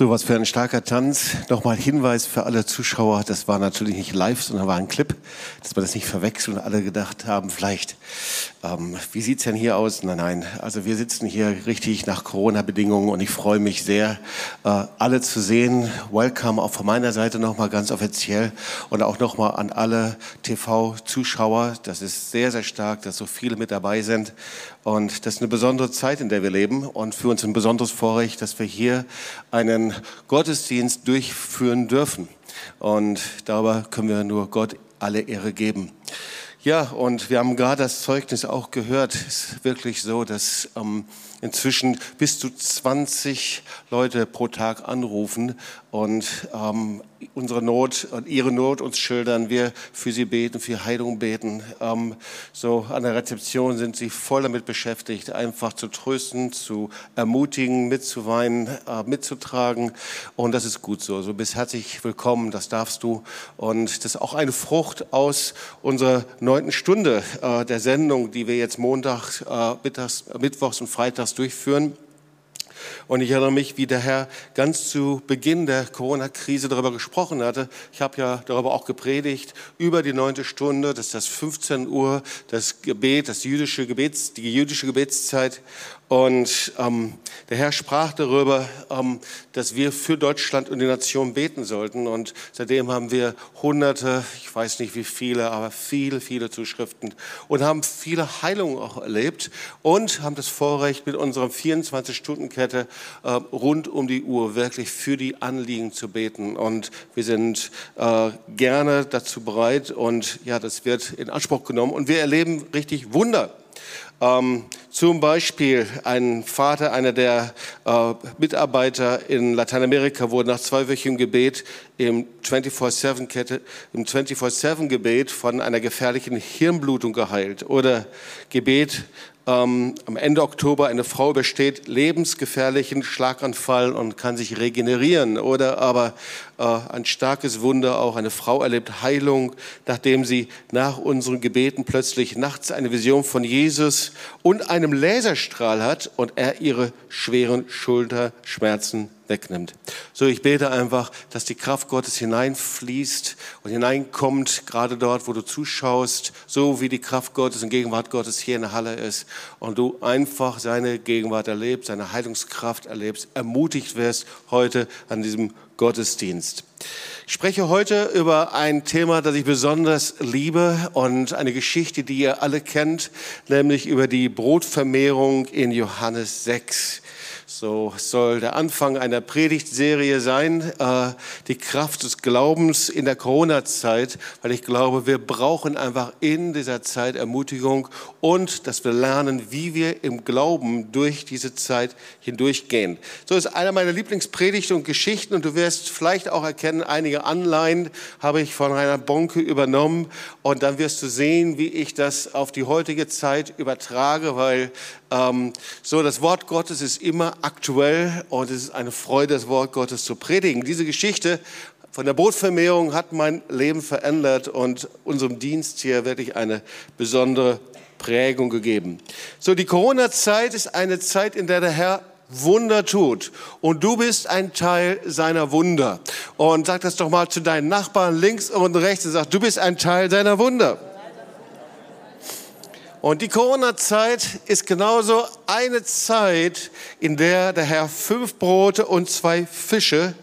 So, was für ein starker Tanz. Nochmal Hinweis für alle Zuschauer, das war natürlich nicht live, sondern war ein Clip, dass wir das nicht verwechseln und alle gedacht haben, vielleicht, ähm, wie sieht's denn hier aus? Nein, nein, also wir sitzen hier richtig nach Corona-Bedingungen und ich freue mich sehr, äh, alle zu sehen. Welcome auch von meiner Seite nochmal ganz offiziell und auch nochmal an alle TV-Zuschauer. Das ist sehr, sehr stark, dass so viele mit dabei sind und das ist eine besondere Zeit, in der wir leben und für uns ein besonderes Vorrecht, dass wir hier einen Gottesdienst durchführen dürfen. Und darüber können wir nur Gott alle Ehre geben. Ja, und wir haben gerade das Zeugnis auch gehört. Es ist wirklich so, dass ähm, inzwischen bis zu 20 Leute pro Tag anrufen und ähm, unsere Not und ihre Not uns schildern, wir für sie beten, für Heilung beten. Ähm, so an der Rezeption sind sie voll damit beschäftigt, einfach zu trösten, zu ermutigen, mitzuweinen, äh, mitzutragen. Und das ist gut so. So bist herzlich willkommen, das darfst du. Und das ist auch eine Frucht aus unserer neunten Stunde äh, der Sendung, die wir jetzt Montag, äh, Mittags, Mittwochs und Freitags durchführen. Und ich erinnere mich, wie der Herr ganz zu Beginn der Corona-Krise darüber gesprochen hatte. Ich habe ja darüber auch gepredigt, über die neunte Stunde, das ist das 15 Uhr, das Gebet, das jüdische Gebets, die jüdische Gebetszeit. Und ähm, der Herr sprach darüber, ähm, dass wir für Deutschland und die Nation beten sollten. Und seitdem haben wir hunderte, ich weiß nicht wie viele, aber viele, viele Zuschriften und haben viele Heilungen auch erlebt und haben das Vorrecht, mit unserer 24-Stunden-Kette äh, rund um die Uhr wirklich für die Anliegen zu beten. Und wir sind äh, gerne dazu bereit und ja, das wird in Anspruch genommen. Und wir erleben richtig Wunder. Ähm, zum Beispiel ein Vater, einer der äh, Mitarbeiter in Lateinamerika, wurde nach zweiwöchigem Gebet im 24-7-Kette, im 24-7-Gebet von einer gefährlichen Hirnblutung geheilt. Oder Gebet ähm, am Ende Oktober eine Frau übersteht lebensgefährlichen Schlaganfall und kann sich regenerieren. Oder aber äh, ein starkes Wunder, auch eine Frau erlebt Heilung, nachdem sie nach unseren Gebeten plötzlich nachts eine Vision von Jesus und einem Laserstrahl hat und er ihre schweren Schulterschmerzen wegnimmt. So, ich bete einfach, dass die Kraft Gottes hineinfließt und hineinkommt, gerade dort, wo du zuschaust, so wie die Kraft Gottes und Gegenwart Gottes hier in der Halle ist und du einfach seine Gegenwart erlebst, seine Heilungskraft erlebst, ermutigt wirst heute an diesem Gottesdienst. Ich spreche heute über ein Thema, das ich besonders liebe und eine Geschichte, die ihr alle kennt, nämlich über die Brotvermehrung in Johannes 6. So soll der Anfang einer Predigtserie sein, äh, die Kraft des Glaubens in der Corona-Zeit, weil ich glaube, wir brauchen einfach in dieser Zeit Ermutigung und dass wir lernen, wie wir im Glauben durch diese Zeit hindurchgehen. So ist einer meiner Lieblingspredigten und Geschichten und du wirst vielleicht auch erkennen, einige Anleihen habe ich von Rainer Bonke übernommen und dann wirst du sehen, wie ich das auf die heutige Zeit übertrage, weil ähm, so das Wort Gottes ist immer aktuell und es ist eine Freude, das Wort Gottes zu predigen. Diese Geschichte von der Brotvermehrung hat mein Leben verändert und unserem Dienst hier wirklich eine besondere Prägung gegeben. So, die Corona-Zeit ist eine Zeit, in der der Herr Wunder tut. Und du bist ein Teil seiner Wunder. Und sag das doch mal zu deinen Nachbarn links und rechts und sag, du bist ein Teil seiner Wunder. Und die Corona-Zeit ist genauso eine Zeit, in der der Herr fünf Brote und zwei Fische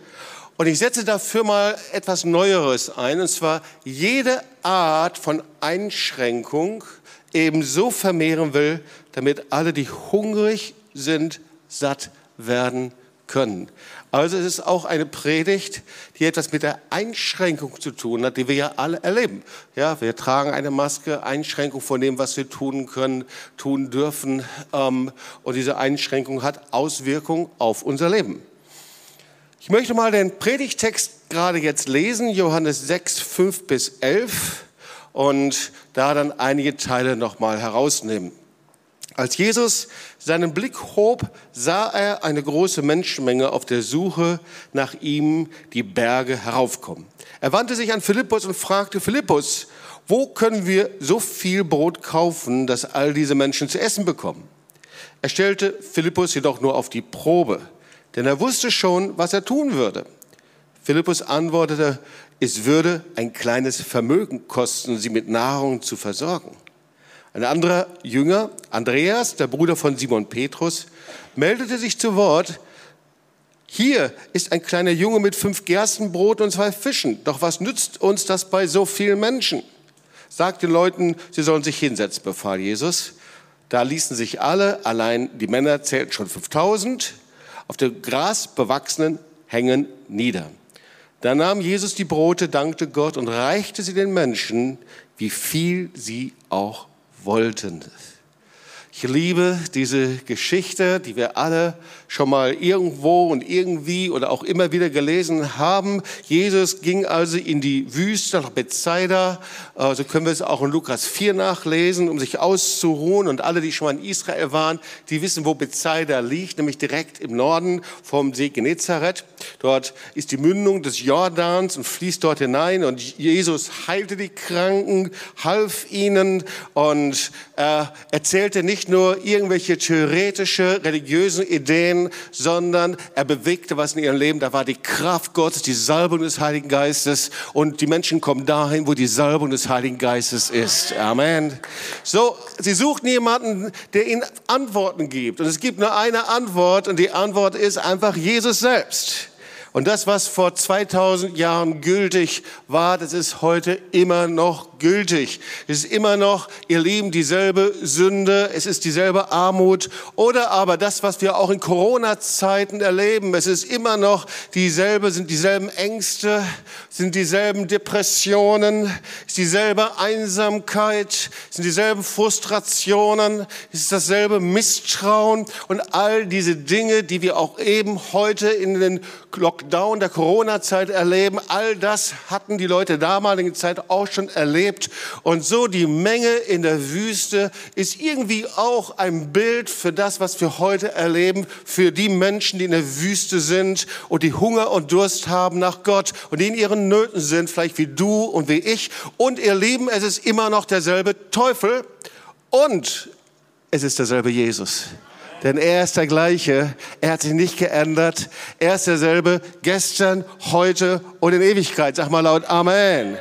und ich setze dafür mal etwas Neueres ein, und zwar jede Art von Einschränkung ebenso vermehren will, damit alle, die hungrig sind, satt werden können. Also es ist auch eine Predigt, die etwas mit der Einschränkung zu tun hat, die wir ja alle erleben. Ja, wir tragen eine Maske, Einschränkung von dem, was wir tun können, tun dürfen. Ähm, und diese Einschränkung hat Auswirkungen auf unser Leben. Ich möchte mal den Predigtext gerade jetzt lesen, Johannes 6, 5 bis 11 und da dann einige Teile nochmal herausnehmen. Als Jesus seinen Blick hob, sah er eine große Menschenmenge auf der Suche nach ihm die Berge heraufkommen. Er wandte sich an Philippus und fragte, Philippus, wo können wir so viel Brot kaufen, dass all diese Menschen zu essen bekommen? Er stellte Philippus jedoch nur auf die Probe, denn er wusste schon, was er tun würde. Philippus antwortete, es würde ein kleines Vermögen kosten, sie mit Nahrung zu versorgen. Ein anderer Jünger, Andreas, der Bruder von Simon Petrus, meldete sich zu Wort, hier ist ein kleiner Junge mit fünf Gerstenbrot und zwei Fischen. Doch was nützt uns das bei so vielen Menschen? Sagt den Leuten, sie sollen sich hinsetzen, befahl Jesus. Da ließen sich alle, allein die Männer zählten schon 5000, auf dem Gras bewachsenen Hängen nieder. Da nahm Jesus die Brote, dankte Gott und reichte sie den Menschen, wie viel sie auch wollten. Ich liebe diese Geschichte, die wir alle schon mal irgendwo und irgendwie oder auch immer wieder gelesen haben. Jesus ging also in die Wüste nach Bethsaida. So also können wir es auch in Lukas 4 nachlesen, um sich auszuruhen. Und alle, die schon mal in Israel waren, die wissen, wo Bethsaida liegt, nämlich direkt im Norden vom See Genezareth. Dort ist die Mündung des Jordans und fließt dort hinein. Und Jesus heilte die Kranken, half ihnen und äh, erzählte nicht nicht nur irgendwelche theoretische, religiösen Ideen, sondern er bewegte was in ihrem Leben. Da war die Kraft Gottes, die Salbung des Heiligen Geistes und die Menschen kommen dahin, wo die Salbung des Heiligen Geistes ist. Amen. So, sie suchten jemanden, der ihnen Antworten gibt. Und es gibt nur eine Antwort und die Antwort ist einfach Jesus selbst. Und das, was vor 2000 Jahren gültig war, das ist heute immer noch gültig. Es ist immer noch, ihr Lieben, dieselbe Sünde, es ist dieselbe Armut oder aber das, was wir auch in Corona-Zeiten erleben, es ist immer noch dieselbe, sind dieselben Ängste, sind dieselben Depressionen, ist dieselbe Einsamkeit, sind dieselben Frustrationen, ist dasselbe Misstrauen und all diese Dinge, die wir auch eben heute in den Lockdown der Corona-Zeit erleben, all das hatten die Leute damaligen Zeit auch schon erlebt erlebt. Und so die Menge in der Wüste ist irgendwie auch ein Bild für das, was wir heute erleben, für die Menschen, die in der Wüste sind und die Hunger und Durst haben nach Gott und die in ihren Nöten sind, vielleicht wie du und wie ich. Und ihr Lieben, es ist immer noch derselbe Teufel und es ist derselbe Jesus. Denn er ist der gleiche. Er hat sich nicht geändert. Er ist derselbe gestern, heute und in Ewigkeit. Sag mal laut Amen.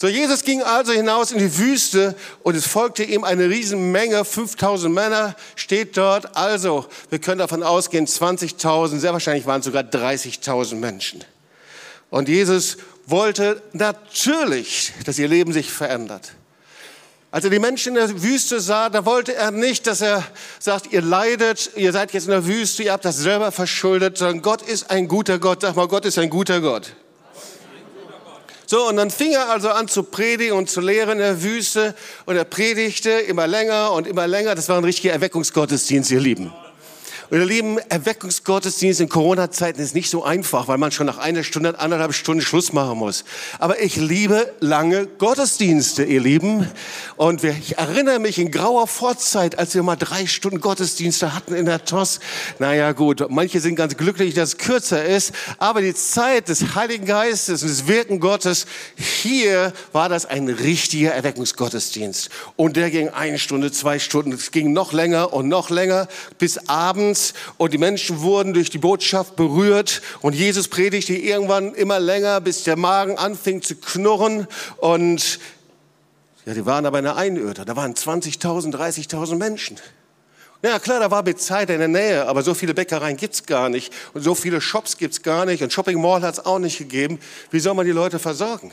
So, Jesus ging also hinaus in die Wüste und es folgte ihm eine Riesenmenge, 5000 Männer steht dort. Also, wir können davon ausgehen, 20.000, sehr wahrscheinlich waren es sogar 30.000 Menschen. Und Jesus wollte natürlich, dass ihr Leben sich verändert. Als er die Menschen in der Wüste sah, da wollte er nicht, dass er sagt, ihr leidet, ihr seid jetzt in der Wüste, ihr habt das selber verschuldet, sondern Gott ist ein guter Gott. Sag mal, Gott ist ein guter Gott. So, und dann fing er also an zu predigen und zu lehren in der Wüste und er predigte immer länger und immer länger. Das war ein richtiger Erweckungsgottesdienst, ihr Lieben. Und ihr Lieben, Erweckungsgottesdienst in Corona-Zeiten ist nicht so einfach, weil man schon nach einer Stunde, anderthalb Stunden Schluss machen muss. Aber ich liebe lange Gottesdienste, ihr Lieben. Und ich erinnere mich in grauer Vorzeit, als wir mal drei Stunden Gottesdienste hatten in der TOS. Naja, gut, manche sind ganz glücklich, dass es kürzer ist. Aber die Zeit des Heiligen Geistes und des Wirken Gottes, hier war das ein richtiger Erweckungsgottesdienst. Und der ging eine Stunde, zwei Stunden. Es ging noch länger und noch länger bis abends uns und die Menschen wurden durch die Botschaft berührt und Jesus predigte irgendwann immer länger, bis der Magen anfing zu knurren und ja, die waren aber in der Einöde. Da waren 20.000, 30.000 Menschen. Ja, klar, da war Bethsaida in der Nähe, aber so viele Bäckereien gibt's gar nicht und so viele Shops gibt's gar nicht und Shopping Mall hat's auch nicht gegeben. Wie soll man die Leute versorgen?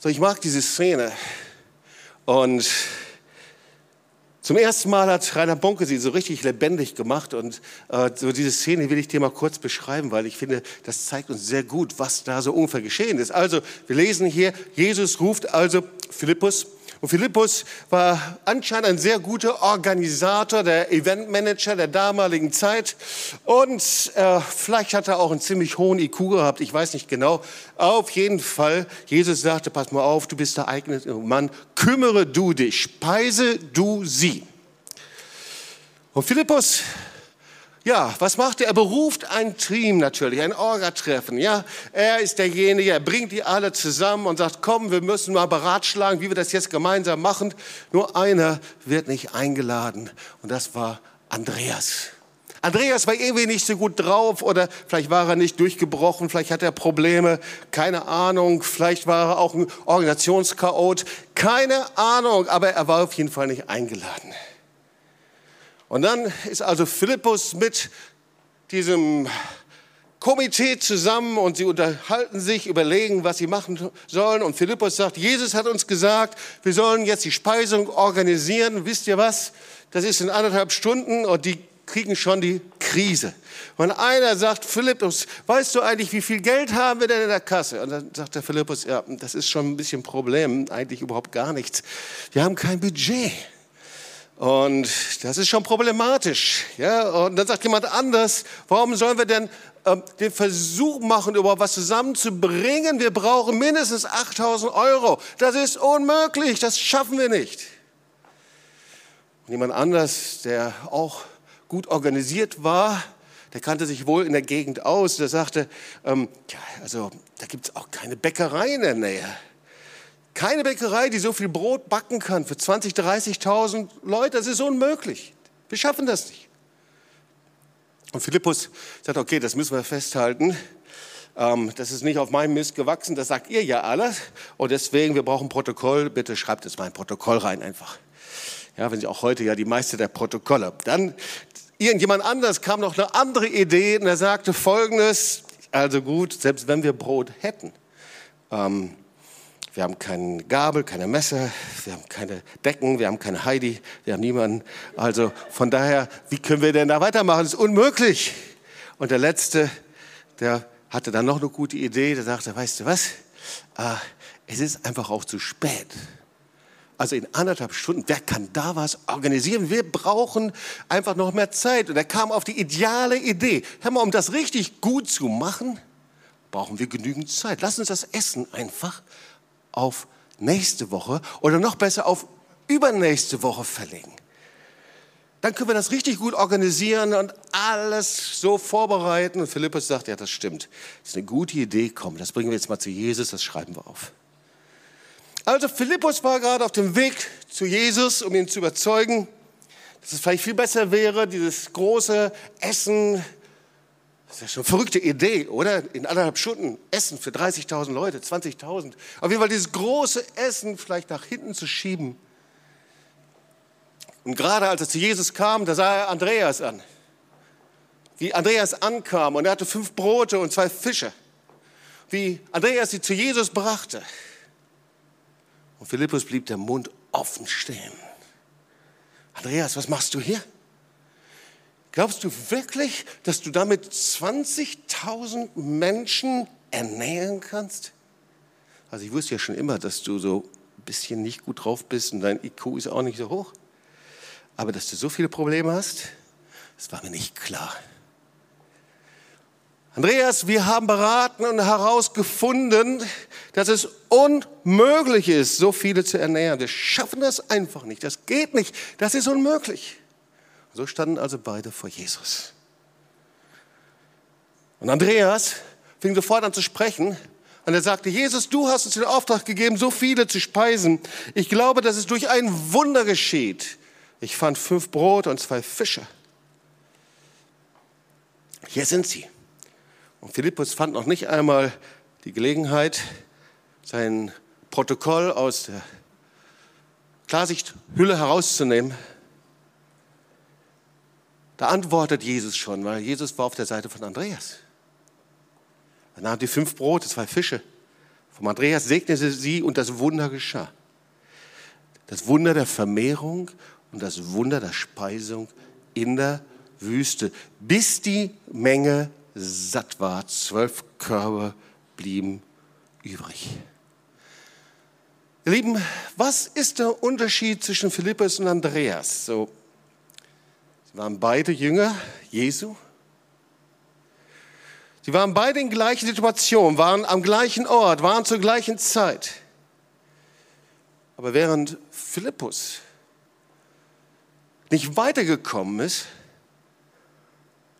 So, ich mag diese Szene und zum ersten Mal hat Rainer Bonke sie so richtig lebendig gemacht und äh, so diese Szene will ich dir mal kurz beschreiben, weil ich finde, das zeigt uns sehr gut, was da so ungefähr geschehen ist. Also, wir lesen hier, Jesus ruft also Philippus und Philippus war anscheinend ein sehr guter Organisator, der Eventmanager der damaligen Zeit. Und äh, vielleicht hat er auch einen ziemlich hohen IQ gehabt, ich weiß nicht genau. Auf jeden Fall, Jesus sagte, pass mal auf, du bist der eigene Mann, kümmere du dich, speise du sie. Und Philippus ja, was macht er? Er beruft ein Team natürlich, ein Orga-Treffen. Ja, er ist derjenige, er bringt die alle zusammen und sagt, komm, wir müssen mal beratschlagen, wie wir das jetzt gemeinsam machen. Nur einer wird nicht eingeladen und das war Andreas. Andreas war irgendwie nicht so gut drauf oder vielleicht war er nicht durchgebrochen, vielleicht hat er Probleme, keine Ahnung, vielleicht war er auch ein Organisationschaot, keine Ahnung, aber er war auf jeden Fall nicht eingeladen. Und dann ist also Philippus mit diesem Komitee zusammen und sie unterhalten sich, überlegen, was sie machen sollen. Und Philippus sagt, Jesus hat uns gesagt, wir sollen jetzt die Speisung organisieren. Wisst ihr was? Das ist in anderthalb Stunden und die kriegen schon die Krise. Und einer sagt, Philippus, weißt du eigentlich, wie viel Geld haben wir denn in der Kasse? Und dann sagt der Philippus, ja, das ist schon ein bisschen ein Problem, eigentlich überhaupt gar nichts. Wir haben kein Budget. Und das ist schon problematisch. Ja? Und dann sagt jemand anders, warum sollen wir denn äh, den Versuch machen, überhaupt was zusammenzubringen? Wir brauchen mindestens 8000 Euro. Das ist unmöglich, das schaffen wir nicht. Und jemand anders, der auch gut organisiert war, der kannte sich wohl in der Gegend aus, der sagte, ähm, ja, also da gibt es auch keine Bäckerei in der Nähe. Keine Bäckerei, die so viel Brot backen kann für 20.000, 30.000 Leute, das ist unmöglich. Wir schaffen das nicht. Und Philippus sagt, okay, das müssen wir festhalten. Ähm, das ist nicht auf meinem Mist gewachsen, das sagt ihr ja alles. Und deswegen, wir brauchen Protokoll, bitte schreibt es mal ein Protokoll rein einfach. Ja, wenn Sie auch heute ja die meiste der Protokolle. Dann irgendjemand anders kam noch eine andere Idee und er sagte folgendes, also gut, selbst wenn wir Brot hätten, ähm, wir haben keine Gabel, keine Messer, wir haben keine Decken, wir haben keine Heidi, wir haben niemanden. Also von daher, wie können wir denn da weitermachen? Das ist unmöglich. Und der Letzte, der hatte dann noch eine gute Idee, der sagte, weißt du was, äh, es ist einfach auch zu spät. Also in anderthalb Stunden, wer kann da was organisieren? Wir brauchen einfach noch mehr Zeit. Und er kam auf die ideale Idee. Hör mal, um das richtig gut zu machen, brauchen wir genügend Zeit. Lass uns das Essen einfach auf nächste Woche oder noch besser auf übernächste Woche verlegen. Dann können wir das richtig gut organisieren und alles so vorbereiten. Und Philippus sagt, ja, das stimmt. Das ist eine gute Idee. Komm, das bringen wir jetzt mal zu Jesus, das schreiben wir auf. Also Philippus war gerade auf dem Weg zu Jesus, um ihn zu überzeugen, dass es vielleicht viel besser wäre, dieses große Essen, das ist ja schon eine verrückte Idee, oder? In anderthalb Stunden Essen für 30.000 Leute, 20.000. Auf jeden Fall dieses große Essen vielleicht nach hinten zu schieben. Und gerade als er zu Jesus kam, da sah er Andreas an. Wie Andreas ankam und er hatte fünf Brote und zwei Fische. Wie Andreas sie zu Jesus brachte. Und Philippus blieb der Mund offen stehen. Andreas, was machst du hier? Glaubst du wirklich, dass du damit 20.000 Menschen ernähren kannst? Also ich wusste ja schon immer, dass du so ein bisschen nicht gut drauf bist und dein IQ ist auch nicht so hoch. Aber dass du so viele Probleme hast, das war mir nicht klar. Andreas, wir haben beraten und herausgefunden, dass es unmöglich ist, so viele zu ernähren. Wir schaffen das einfach nicht. Das geht nicht. Das ist unmöglich. So standen also beide vor Jesus. Und Andreas fing sofort an zu sprechen. Und er sagte, Jesus, du hast uns den Auftrag gegeben, so viele zu speisen. Ich glaube, dass es durch ein Wunder geschieht. Ich fand fünf Brote und zwei Fische. Hier sind sie. Und Philippus fand noch nicht einmal die Gelegenheit, sein Protokoll aus der Klarsichthülle herauszunehmen. Da antwortet Jesus schon, weil Jesus war auf der Seite von Andreas. Er nahm die fünf Brote, zwei Fische. Vom Andreas segnete sie und das Wunder geschah. Das Wunder der Vermehrung und das Wunder der Speisung in der Wüste, bis die Menge satt war. Zwölf Körbe blieben übrig. Ihr Lieben, was ist der Unterschied zwischen Philippus und Andreas? So, waren beide Jünger Jesu. Sie waren beide in gleicher Situation, waren am gleichen Ort, waren zur gleichen Zeit. Aber während Philippus nicht weitergekommen ist,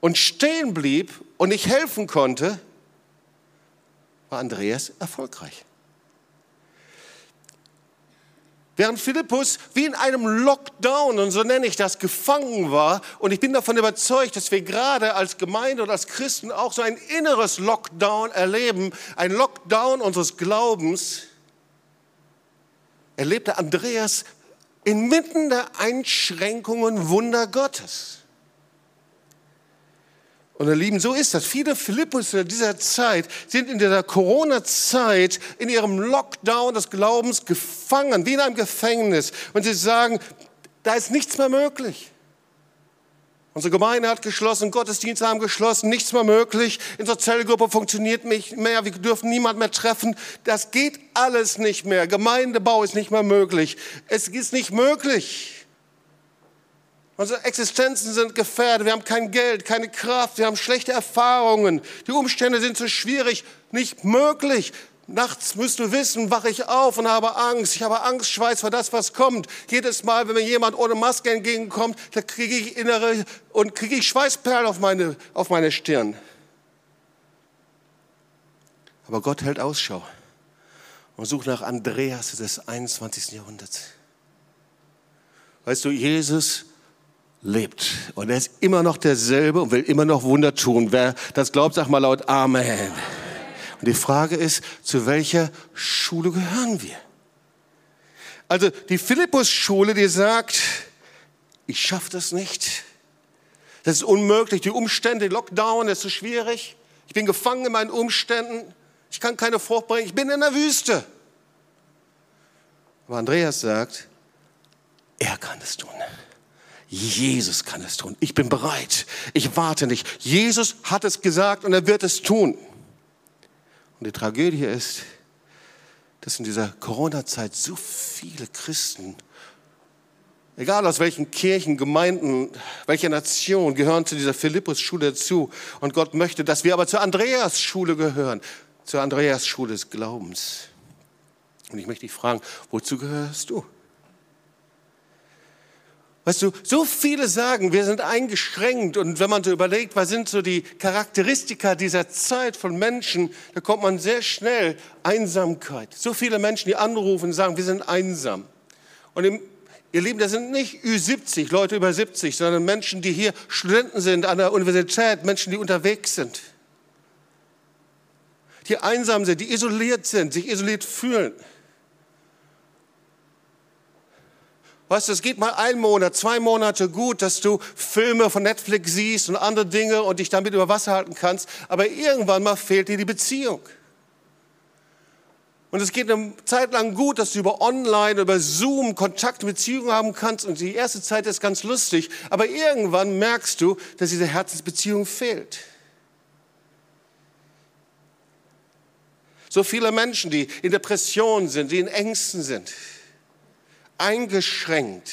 und stehen blieb und nicht helfen konnte, war Andreas erfolgreich. Während Philippus wie in einem Lockdown, und so nenne ich das, gefangen war, und ich bin davon überzeugt, dass wir gerade als Gemeinde und als Christen auch so ein inneres Lockdown erleben, ein Lockdown unseres Glaubens, erlebte Andreas inmitten der Einschränkungen Wunder Gottes. Und ihr Lieben, so ist das. Viele Philippus dieser Zeit sind in dieser Corona-Zeit in ihrem Lockdown des Glaubens gefangen, wie in einem Gefängnis. Und sie sagen, da ist nichts mehr möglich. Unsere Gemeinde hat geschlossen, Gottesdienste haben geschlossen, nichts mehr möglich. Unsere Zellgruppe funktioniert nicht mehr, wir dürfen niemand mehr treffen. Das geht alles nicht mehr. Gemeindebau ist nicht mehr möglich. Es ist nicht möglich. Unsere Existenzen sind gefährdet. Wir haben kein Geld, keine Kraft. Wir haben schlechte Erfahrungen. Die Umstände sind so schwierig, nicht möglich. Nachts müsst du wissen, wache ich auf und habe Angst. Ich habe Angst, Schweiß vor das, was kommt. Jedes Mal, wenn mir jemand ohne Maske entgegenkommt, da kriege ich innere und kriege ich Schweißperlen auf meine, auf meine Stirn. Aber Gott hält Ausschau und sucht nach Andreas des 21. Jahrhunderts. Weißt du, Jesus lebt. Und er ist immer noch derselbe und will immer noch Wunder tun. Wer das glaubt, sag mal laut Amen. Und die Frage ist, zu welcher Schule gehören wir? Also die Philippus-Schule, die sagt, ich schaffe das nicht. Das ist unmöglich. Die Umstände, Lockdown, das ist so schwierig. Ich bin gefangen in meinen Umständen. Ich kann keine Frucht bringen. Ich bin in der Wüste. Aber Andreas sagt, er kann es tun. Jesus kann es tun. Ich bin bereit. Ich warte nicht. Jesus hat es gesagt und er wird es tun. Und die Tragödie ist, dass in dieser Corona-Zeit so viele Christen, egal aus welchen Kirchen, Gemeinden, welcher Nation, gehören zu dieser Philippus-Schule dazu. Und Gott möchte, dass wir aber zur Andreas-Schule gehören, zur Andreas-Schule des Glaubens. Und ich möchte dich fragen, wozu gehörst du? Weißt du, so viele sagen, wir sind eingeschränkt und wenn man so überlegt, was sind so die Charakteristika dieser Zeit von Menschen, da kommt man sehr schnell Einsamkeit. So viele Menschen, die anrufen und sagen, wir sind einsam. Und im, ihr Lieben, das sind nicht Ü70, Leute über 70, sondern Menschen, die hier Studenten sind an der Universität, Menschen, die unterwegs sind. Die einsam sind, die isoliert sind, sich isoliert fühlen. Weißt du, es geht mal ein Monat, zwei Monate gut, dass du Filme von Netflix siehst und andere Dinge und dich damit über Wasser halten kannst, aber irgendwann mal fehlt dir die Beziehung. Und es geht eine Zeit lang gut, dass du über Online, über Zoom Kontakt, Beziehungen haben kannst. Und die erste Zeit ist ganz lustig. Aber irgendwann merkst du, dass diese Herzensbeziehung fehlt. So viele Menschen, die in Depressionen sind, die in Ängsten sind eingeschränkt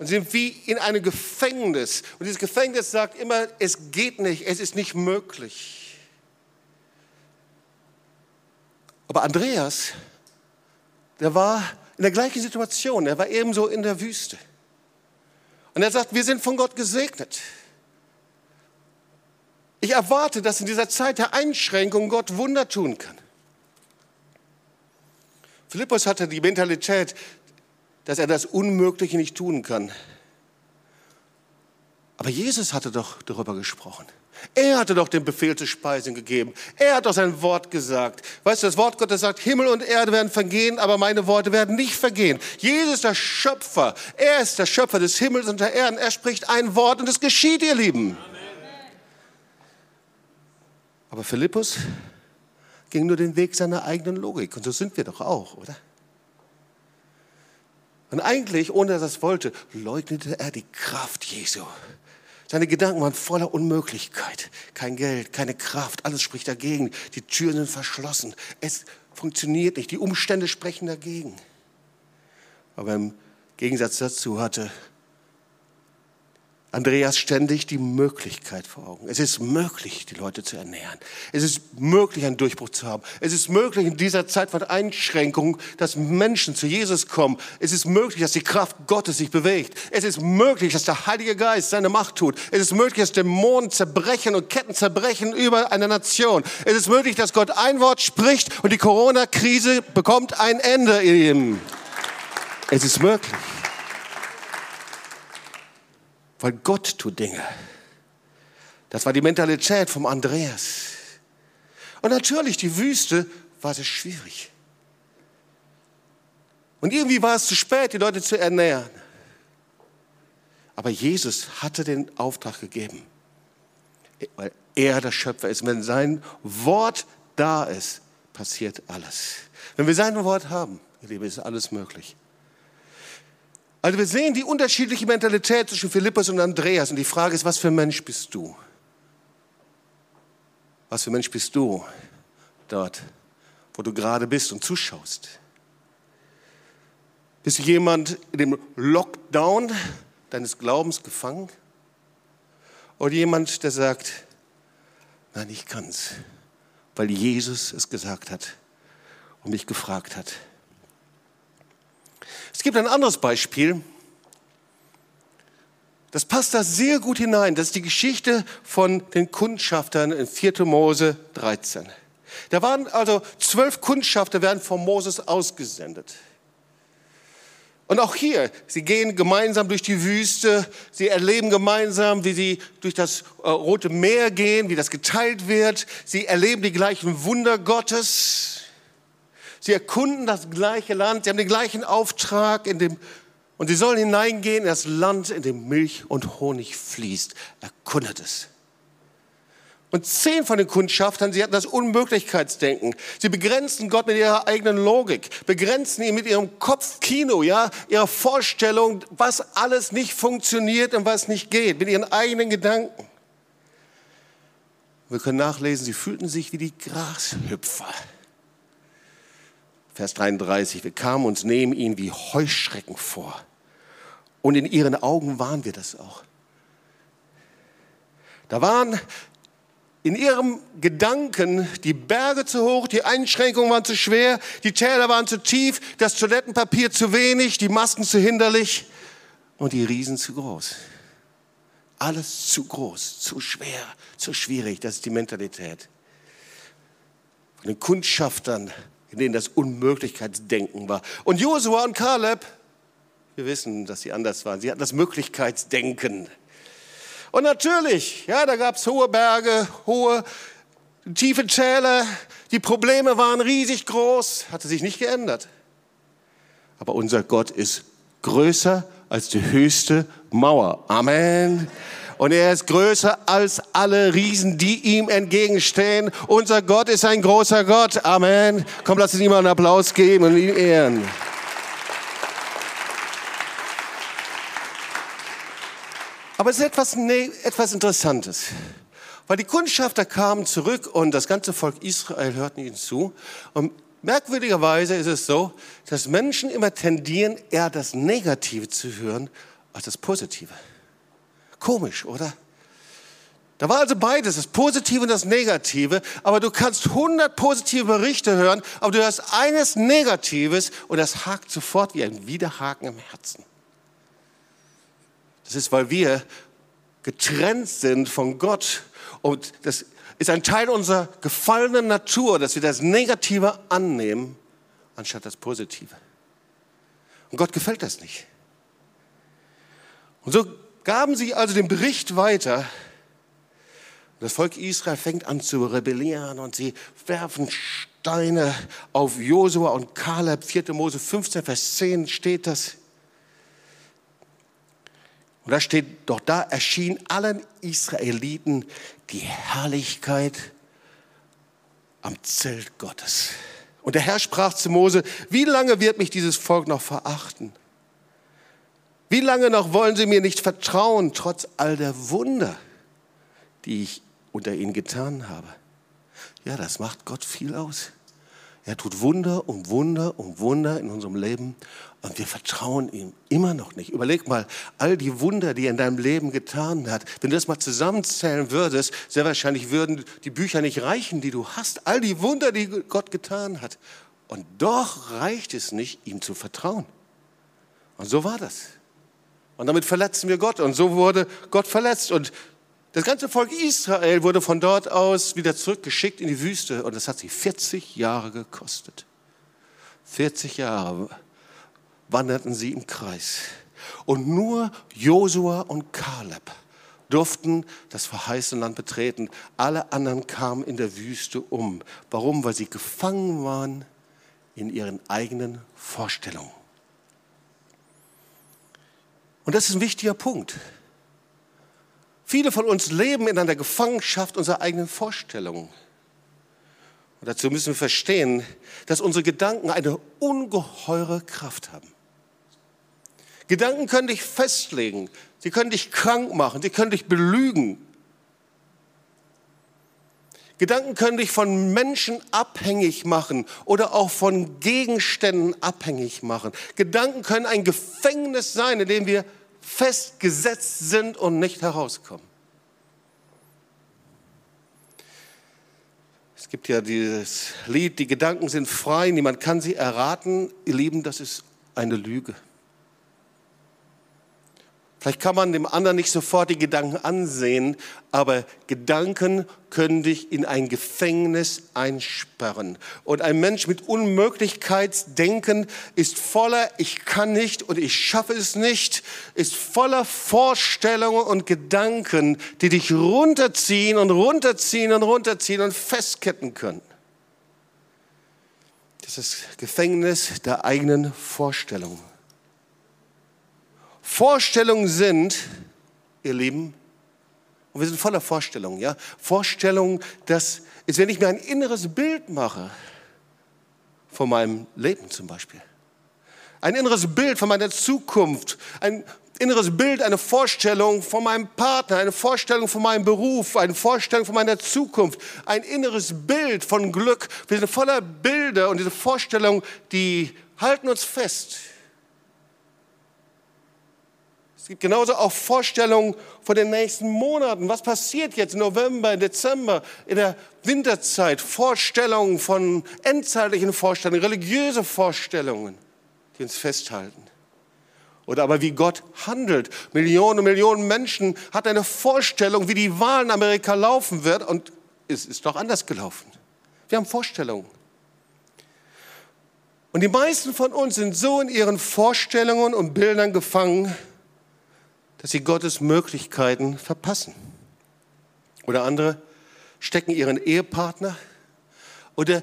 und sind wie in einem Gefängnis. Und dieses Gefängnis sagt immer, es geht nicht, es ist nicht möglich. Aber Andreas, der war in der gleichen Situation, er war ebenso in der Wüste. Und er sagt, wir sind von Gott gesegnet. Ich erwarte, dass in dieser Zeit der Einschränkung Gott Wunder tun kann. Philippus hatte die Mentalität, dass er das Unmögliche nicht tun kann. Aber Jesus hatte doch darüber gesprochen. Er hatte doch den Befehl zu Speisen gegeben. Er hat doch sein Wort gesagt. Weißt du, das Wort Gottes sagt, Himmel und Erde werden vergehen, aber meine Worte werden nicht vergehen. Jesus ist der Schöpfer. Er ist der Schöpfer des Himmels und der Erde. Er spricht ein Wort und es geschieht, ihr Lieben. Aber Philippus ging nur den Weg seiner eigenen Logik. Und so sind wir doch auch, oder? Und eigentlich, ohne dass er es wollte, leugnete er die Kraft Jesu. Seine Gedanken waren voller Unmöglichkeit. Kein Geld, keine Kraft, alles spricht dagegen. Die Türen sind verschlossen. Es funktioniert nicht. Die Umstände sprechen dagegen. Aber im Gegensatz dazu hatte Andreas ständig die Möglichkeit vor Augen. Es ist möglich, die Leute zu ernähren. Es ist möglich, einen Durchbruch zu haben. Es ist möglich, in dieser Zeit von Einschränkungen, dass Menschen zu Jesus kommen. Es ist möglich, dass die Kraft Gottes sich bewegt. Es ist möglich, dass der Heilige Geist seine Macht tut. Es ist möglich, dass Dämonen zerbrechen und Ketten zerbrechen über eine Nation. Es ist möglich, dass Gott ein Wort spricht und die Corona-Krise bekommt ein Ende. Es ist möglich. Weil Gott tut Dinge. Das war die Mentalität vom Andreas. Und natürlich, die Wüste war sehr schwierig. Und irgendwie war es zu spät, die Leute zu ernähren. Aber Jesus hatte den Auftrag gegeben, weil er der Schöpfer ist. Wenn sein Wort da ist, passiert alles. Wenn wir sein Wort haben, ihr Liebe, ist alles möglich. Also wir sehen die unterschiedliche Mentalität zwischen Philippus und Andreas. Und die Frage ist, was für Mensch bist du? Was für Mensch bist du dort, wo du gerade bist und zuschaust? Bist du jemand in dem Lockdown deines Glaubens gefangen? Oder jemand, der sagt, nein, ich kann's, weil Jesus es gesagt hat und mich gefragt hat. Es gibt ein anderes Beispiel, das passt da sehr gut hinein. Das ist die Geschichte von den Kundschaftern in 4. Mose 13. Da waren also zwölf Kundschafter, werden von Moses ausgesendet. Und auch hier, sie gehen gemeinsam durch die Wüste, sie erleben gemeinsam, wie sie durch das äh, Rote Meer gehen, wie das geteilt wird, sie erleben die gleichen Wunder Gottes. Sie erkunden das gleiche Land, sie haben den gleichen Auftrag in dem, und sie sollen hineingehen in das Land, in dem Milch und Honig fließt. Erkundet es. Und zehn von den Kundschaftern, sie hatten das Unmöglichkeitsdenken. Sie begrenzen Gott mit ihrer eigenen Logik, begrenzen ihn mit ihrem Kopfkino, ja, ihrer Vorstellung, was alles nicht funktioniert und was nicht geht, mit ihren eigenen Gedanken. Wir können nachlesen, sie fühlten sich wie die Grashüpfer. Vers 33, wir kamen uns neben ihnen wie Heuschrecken vor. Und in ihren Augen waren wir das auch. Da waren in ihrem Gedanken die Berge zu hoch, die Einschränkungen waren zu schwer, die Täler waren zu tief, das Toilettenpapier zu wenig, die Masken zu hinderlich und die Riesen zu groß. Alles zu groß, zu schwer, zu schwierig. Das ist die Mentalität. Von den Kundschaftern in denen das Unmöglichkeitsdenken war. Und Josua und Kaleb, wir wissen, dass sie anders waren. Sie hatten das Möglichkeitsdenken. Und natürlich, ja, da gab es hohe Berge, hohe, tiefe Täler. Die Probleme waren riesig groß, hatte sich nicht geändert. Aber unser Gott ist größer als die höchste Mauer. Amen und er ist größer als alle Riesen, die ihm entgegenstehen. Unser Gott ist ein großer Gott. Amen. Komm, lass uns ihm mal einen Applaus geben und ihn ehren. Aber es ist etwas, nee, etwas Interessantes. Weil die Kundschafter kamen zurück und das ganze Volk Israel hörten ihnen zu. Und merkwürdigerweise ist es so, dass Menschen immer tendieren, eher das Negative zu hören als das Positive. Komisch, oder? Da war also beides, das Positive und das Negative, aber du kannst 100 positive Berichte hören, aber du hörst eines Negatives und das hakt sofort wie ein Widerhaken im Herzen. Das ist, weil wir getrennt sind von Gott und das ist ein Teil unserer gefallenen Natur, dass wir das Negative annehmen, anstatt das Positive. Und Gott gefällt das nicht. Und so gaben sie also den Bericht weiter. Das Volk Israel fängt an zu rebellieren und sie werfen Steine auf Josua und Kaleb. 4. Mose 15, Vers 10 steht das. Und da steht, doch da erschien allen Israeliten die Herrlichkeit am Zelt Gottes. Und der Herr sprach zu Mose, wie lange wird mich dieses Volk noch verachten? Wie lange noch wollen sie mir nicht vertrauen, trotz all der Wunder, die ich unter ihnen getan habe? Ja, das macht Gott viel aus. Er tut Wunder und Wunder und Wunder in unserem Leben und wir vertrauen ihm immer noch nicht. Überleg mal, all die Wunder, die er in deinem Leben getan hat, wenn du das mal zusammenzählen würdest, sehr wahrscheinlich würden die Bücher nicht reichen, die du hast. All die Wunder, die Gott getan hat. Und doch reicht es nicht, ihm zu vertrauen. Und so war das. Und damit verletzen wir Gott. Und so wurde Gott verletzt. Und das ganze Volk Israel wurde von dort aus wieder zurückgeschickt in die Wüste. Und das hat sie 40 Jahre gekostet. 40 Jahre wanderten sie im Kreis. Und nur Josua und Kaleb durften das verheißene Land betreten. Alle anderen kamen in der Wüste um. Warum? Weil sie gefangen waren in ihren eigenen Vorstellungen. Und das ist ein wichtiger Punkt. Viele von uns leben in einer Gefangenschaft unserer eigenen Vorstellungen. Und dazu müssen wir verstehen, dass unsere Gedanken eine ungeheure Kraft haben. Gedanken können dich festlegen, sie können dich krank machen, sie können dich belügen. Gedanken können dich von Menschen abhängig machen oder auch von Gegenständen abhängig machen. Gedanken können ein Gefängnis sein, in dem wir festgesetzt sind und nicht herauskommen. Es gibt ja dieses Lied, die Gedanken sind frei, niemand kann sie erraten. Ihr Lieben, das ist eine Lüge. Vielleicht kann man dem anderen nicht sofort die Gedanken ansehen, aber Gedanken können dich in ein Gefängnis einsperren. Und ein Mensch mit Unmöglichkeitsdenken ist voller Ich kann nicht und ich schaffe es nicht, ist voller Vorstellungen und Gedanken, die dich runterziehen und runterziehen und runterziehen und festketten können. Das ist das Gefängnis der eigenen Vorstellungen. Vorstellungen sind, ihr Lieben, und wir sind voller Vorstellungen, ja, Vorstellungen, das ist, wenn ich mir ein inneres Bild mache von meinem Leben zum Beispiel, ein inneres Bild von meiner Zukunft, ein inneres Bild, eine Vorstellung von meinem Partner, eine Vorstellung von meinem Beruf, eine Vorstellung von meiner Zukunft, ein inneres Bild von Glück. Wir sind voller Bilder und diese Vorstellungen, die halten uns fest gibt genauso auch Vorstellungen von den nächsten Monaten. Was passiert jetzt im November, Dezember, in der Winterzeit? Vorstellungen von endzeitlichen Vorstellungen, religiöse Vorstellungen, die uns festhalten. Oder aber wie Gott handelt. Millionen und Millionen Menschen hatten eine Vorstellung, wie die Wahl in Amerika laufen wird und es ist doch anders gelaufen. Wir haben Vorstellungen. Und die meisten von uns sind so in ihren Vorstellungen und Bildern gefangen, dass sie Gottes Möglichkeiten verpassen. Oder andere stecken ihren Ehepartner oder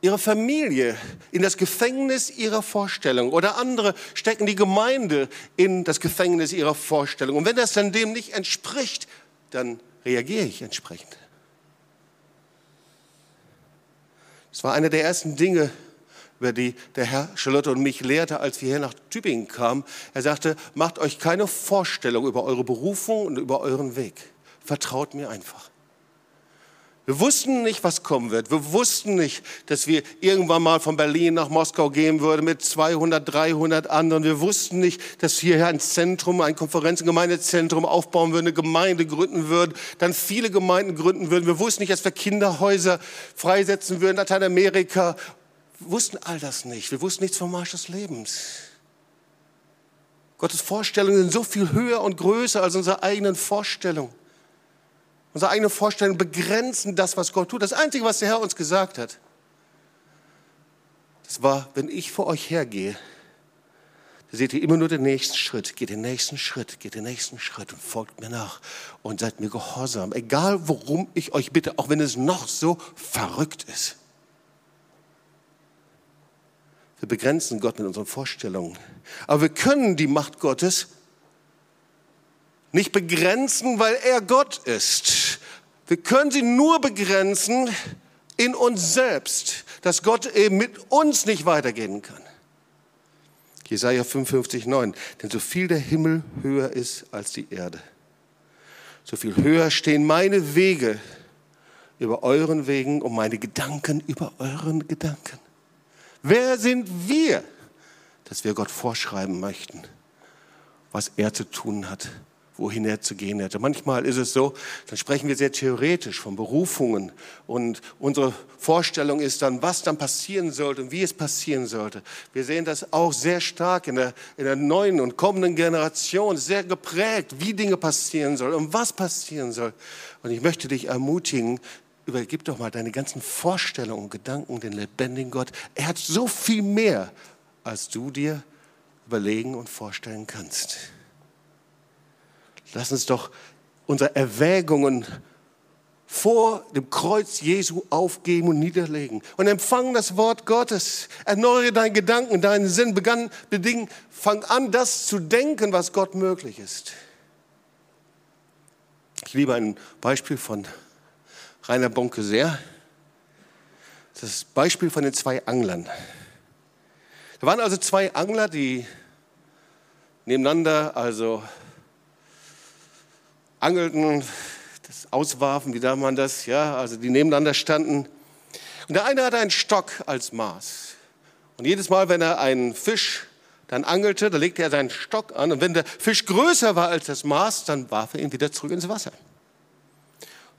ihre Familie in das Gefängnis ihrer Vorstellung. Oder andere stecken die Gemeinde in das Gefängnis ihrer Vorstellung. Und wenn das dann dem nicht entspricht, dann reagiere ich entsprechend. Das war eine der ersten Dinge, über die der Herr Charlotte und mich lehrte, als wir hier nach Tübingen kamen. Er sagte, macht euch keine Vorstellung über eure Berufung und über euren Weg. Vertraut mir einfach. Wir wussten nicht, was kommen wird. Wir wussten nicht, dass wir irgendwann mal von Berlin nach Moskau gehen würden mit 200, 300 anderen. Wir wussten nicht, dass wir hier ein Zentrum, ein Konferenz- und Gemeindezentrum aufbauen würden, eine Gemeinde gründen würden, dann viele Gemeinden gründen würden. Wir wussten nicht, dass wir Kinderhäuser freisetzen würden, Lateinamerika wussten all das nicht. Wir wussten nichts vom Marsch des Lebens. Gottes Vorstellungen sind so viel höher und größer als unsere eigenen Vorstellungen. Unsere eigenen Vorstellungen begrenzen das, was Gott tut. Das Einzige, was der Herr uns gesagt hat, das war, wenn ich vor euch hergehe, da seht ihr immer nur den nächsten Schritt. Geht den nächsten Schritt, geht den nächsten Schritt und folgt mir nach und seid mir gehorsam. Egal, worum ich euch bitte, auch wenn es noch so verrückt ist. Wir begrenzen Gott mit unseren Vorstellungen. Aber wir können die Macht Gottes nicht begrenzen, weil er Gott ist. Wir können sie nur begrenzen in uns selbst, dass Gott eben mit uns nicht weitergehen kann. Jesaja 55, 9. Denn so viel der Himmel höher ist als die Erde, so viel höher stehen meine Wege über euren Wegen und meine Gedanken über euren Gedanken. Wer sind wir, dass wir Gott vorschreiben möchten, was er zu tun hat wohin er zu gehen hätte. Manchmal ist es so, dann sprechen wir sehr theoretisch von Berufungen und unsere Vorstellung ist dann, was dann passieren sollte und wie es passieren sollte. Wir sehen das auch sehr stark in der, in der neuen und kommenden Generation, sehr geprägt, wie Dinge passieren sollen und was passieren soll. Und ich möchte dich ermutigen, übergib doch mal deine ganzen Vorstellungen und Gedanken den lebendigen Gott. Er hat so viel mehr, als du dir überlegen und vorstellen kannst. Lass uns doch unsere Erwägungen vor dem Kreuz Jesu aufgeben und niederlegen und empfangen das Wort Gottes. Erneuere deinen Gedanken, deinen Sinn, begann, bedingen, fang an, das zu denken, was Gott möglich ist. Ich liebe ein Beispiel von Rainer Bonke sehr. Das Beispiel von den zwei Anglern. Da waren also zwei Angler, die nebeneinander, also angelten, das Auswarfen, wie da man das, ja, also die nebeneinander standen. Und der eine hatte einen Stock als Maß. Und jedes Mal, wenn er einen Fisch dann angelte, da legte er seinen Stock an. Und wenn der Fisch größer war als das Maß, dann warf er ihn wieder zurück ins Wasser.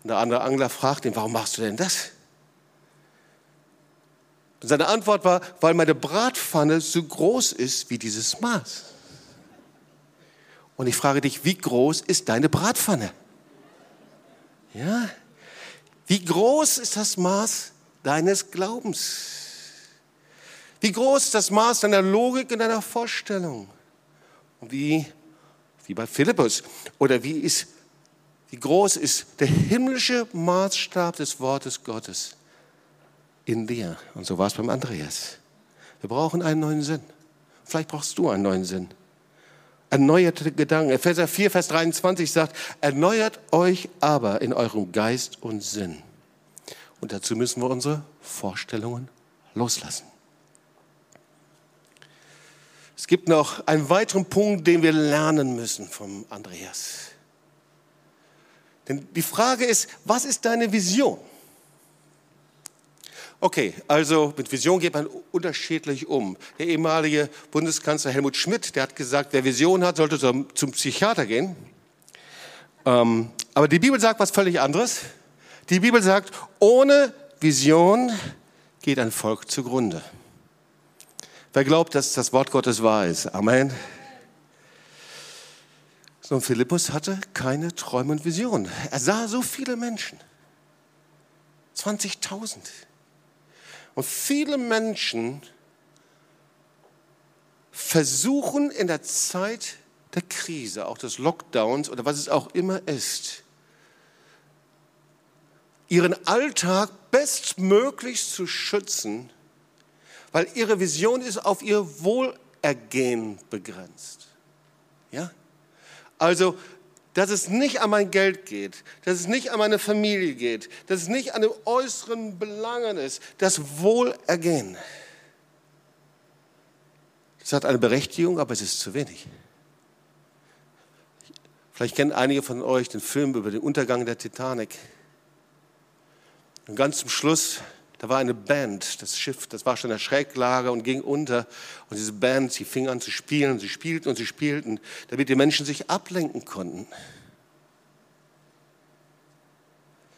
Und der andere Angler fragte ihn, warum machst du denn das? Und seine Antwort war, weil meine Bratpfanne so groß ist wie dieses Maß. Und ich frage dich, wie groß ist deine Bratpfanne? Ja? Wie groß ist das Maß deines Glaubens? Wie groß ist das Maß deiner Logik und deiner Vorstellung? Und wie, wie bei Philippus, oder wie, ist, wie groß ist der himmlische Maßstab des Wortes Gottes in dir? Und so war es beim Andreas. Wir brauchen einen neuen Sinn. Vielleicht brauchst du einen neuen Sinn erneuerte Gedanken. Epheser 4, Vers 23 sagt, erneuert euch aber in eurem Geist und Sinn. Und dazu müssen wir unsere Vorstellungen loslassen. Es gibt noch einen weiteren Punkt, den wir lernen müssen vom Andreas. Denn die Frage ist, was ist deine Vision? Okay, also mit Vision geht man unterschiedlich um. Der ehemalige Bundeskanzler Helmut Schmidt, der hat gesagt, wer Vision hat, sollte zum, zum Psychiater gehen. Ähm, aber die Bibel sagt was völlig anderes. Die Bibel sagt, ohne Vision geht ein Volk zugrunde. Wer glaubt, dass das Wort Gottes wahr ist? Amen. So, Philippus hatte keine Träume und Visionen. Er sah so viele Menschen. 20.000. Und viele Menschen versuchen in der Zeit der Krise, auch des Lockdowns oder was es auch immer ist, ihren Alltag bestmöglich zu schützen, weil ihre Vision ist auf ihr Wohlergehen begrenzt. Ja? Also dass es nicht an mein Geld geht, dass es nicht an meine Familie geht, dass es nicht an den äußeren Belangen ist, das Wohlergehen. Das hat eine Berechtigung, aber es ist zu wenig. Vielleicht kennen einige von euch den Film über den Untergang der Titanic. Und ganz zum Schluss da war eine Band, das Schiff, das war schon in der Schräglage und ging unter. Und diese Band, sie fing an zu spielen, sie spielten und sie spielten, damit die Menschen sich ablenken konnten.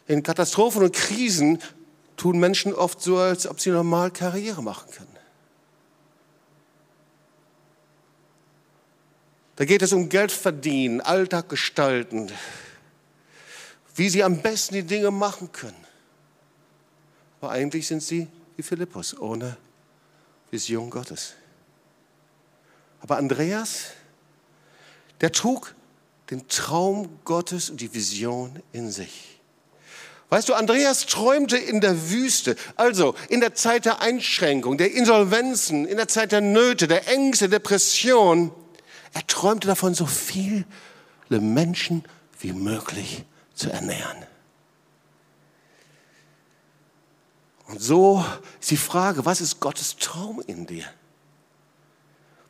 In Katastrophen und Krisen tun Menschen oft so, als ob sie normal Karriere machen können. Da geht es um Geld verdienen, Alltag gestalten, wie sie am besten die Dinge machen können. Aber eigentlich sind sie wie Philippus, ohne Vision Gottes. Aber Andreas, der trug den Traum Gottes und die Vision in sich. Weißt du, Andreas träumte in der Wüste, also in der Zeit der Einschränkung, der Insolvenzen, in der Zeit der Nöte, der Ängste, Depression. Er träumte davon, so viele Menschen wie möglich zu ernähren. Und so ist die Frage, was ist Gottes Traum in dir?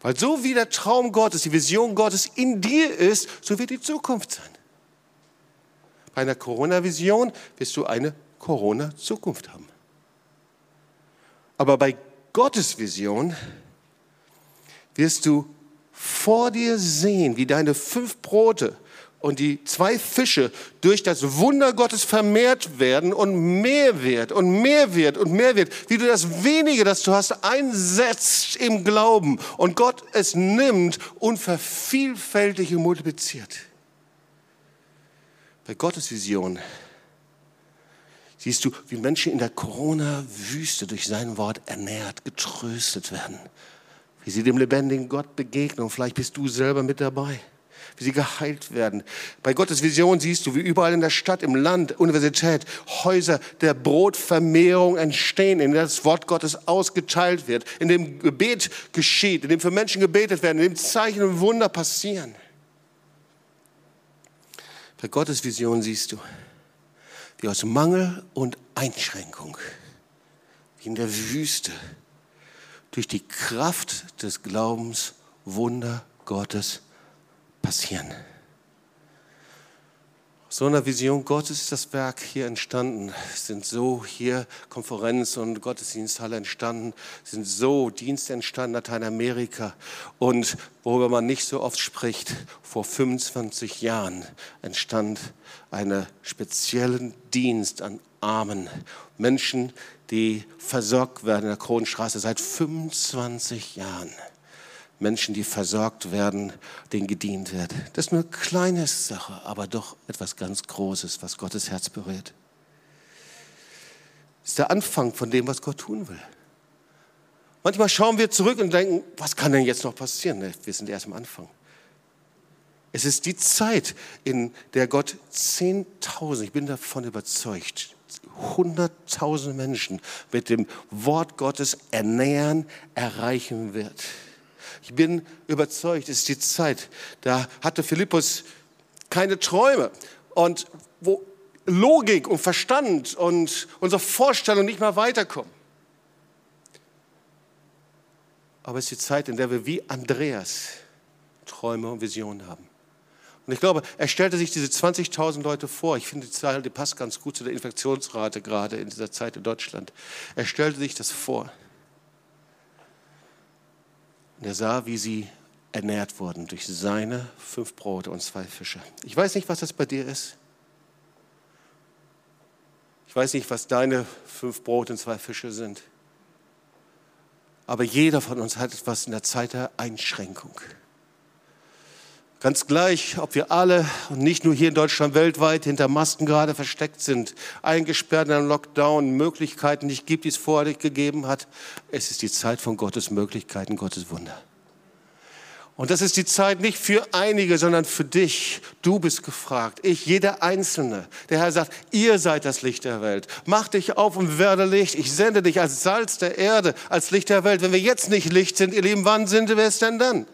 Weil so wie der Traum Gottes, die Vision Gottes in dir ist, so wird die Zukunft sein. Bei einer Corona-Vision wirst du eine Corona Zukunft haben. Aber bei Gottes Vision wirst du vor dir sehen, wie deine fünf Brote und die zwei Fische durch das Wunder Gottes vermehrt werden und mehr wird und mehr wird und mehr wird, wie du das wenige, das du hast, einsetzt im Glauben. Und Gott es nimmt und vervielfältigt und multipliziert. Bei Gottes Vision siehst du, wie Menschen in der Corona-Wüste durch sein Wort ernährt, getröstet werden, wie sie dem lebendigen Gott begegnen. Und vielleicht bist du selber mit dabei wie sie geheilt werden. Bei Gottes Vision siehst du, wie überall in der Stadt, im Land, Universität, Häuser der Brotvermehrung entstehen, in denen das Wort Gottes ausgeteilt wird, in dem Gebet geschieht, in dem für Menschen gebetet werden, in dem Zeichen und Wunder passieren. Bei Gottes Vision siehst du, wie aus Mangel und Einschränkung, wie in der Wüste, durch die Kraft des Glaubens Wunder Gottes passieren. So einer Vision Gottes ist das Werk hier entstanden. Es sind so hier Konferenzen und Gottesdiensthalle entstanden, es sind so Dienste entstanden in Lateinamerika. Und worüber man nicht so oft spricht, vor 25 Jahren entstand ein speziellen Dienst an Armen, Menschen, die versorgt werden in der Kronenstraße seit 25 Jahren. Menschen, die versorgt werden, denen gedient wird. Das ist eine kleine Sache, aber doch etwas ganz Großes, was Gottes Herz berührt. Das ist der Anfang von dem, was Gott tun will. Manchmal schauen wir zurück und denken, was kann denn jetzt noch passieren? Wir sind erst am Anfang. Es ist die Zeit, in der Gott 10.000, ich bin davon überzeugt, 100.000 Menschen mit dem Wort Gottes ernähren, erreichen wird. Ich bin überzeugt, es ist die Zeit. Da hatte Philippus keine Träume und wo Logik und Verstand und unsere Vorstellung nicht mehr weiterkommen. Aber es ist die Zeit, in der wir wie Andreas Träume und Visionen haben. Und ich glaube, er stellte sich diese 20.000 Leute vor. Ich finde, die Zahl, die passt ganz gut zu der Infektionsrate gerade in dieser Zeit in Deutschland. Er stellte sich das vor. Und er sah, wie sie ernährt wurden durch seine fünf Brote und zwei Fische. Ich weiß nicht, was das bei dir ist. Ich weiß nicht, was deine fünf Brote und zwei Fische sind. Aber jeder von uns hat etwas in der Zeit der Einschränkung. Ganz gleich, ob wir alle und nicht nur hier in Deutschland weltweit hinter Masken gerade versteckt sind, eingesperrt in einem Lockdown, Möglichkeiten nicht gibt, die es vorher gegeben hat. Es ist die Zeit von Gottes Möglichkeiten, Gottes Wunder. Und das ist die Zeit nicht für einige, sondern für dich. Du bist gefragt. Ich, jeder Einzelne. Der Herr sagt, ihr seid das Licht der Welt. Mach dich auf und werde Licht. Ich sende dich als Salz der Erde, als Licht der Welt. Wenn wir jetzt nicht Licht sind, ihr Lieben, wann sind wir es denn dann?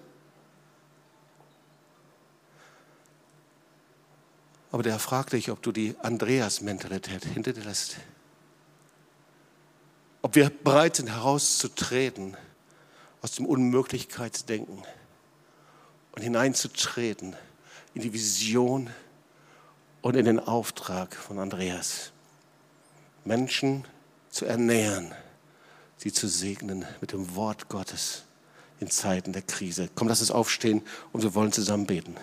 Aber der fragt dich, ob du die Andreas-Mentalität hinter dir lässt. Ob wir bereit sind, herauszutreten aus dem Unmöglichkeitsdenken und hineinzutreten in die Vision und in den Auftrag von Andreas. Menschen zu ernähren, sie zu segnen mit dem Wort Gottes in Zeiten der Krise. Komm, lass uns aufstehen und wir wollen zusammen beten.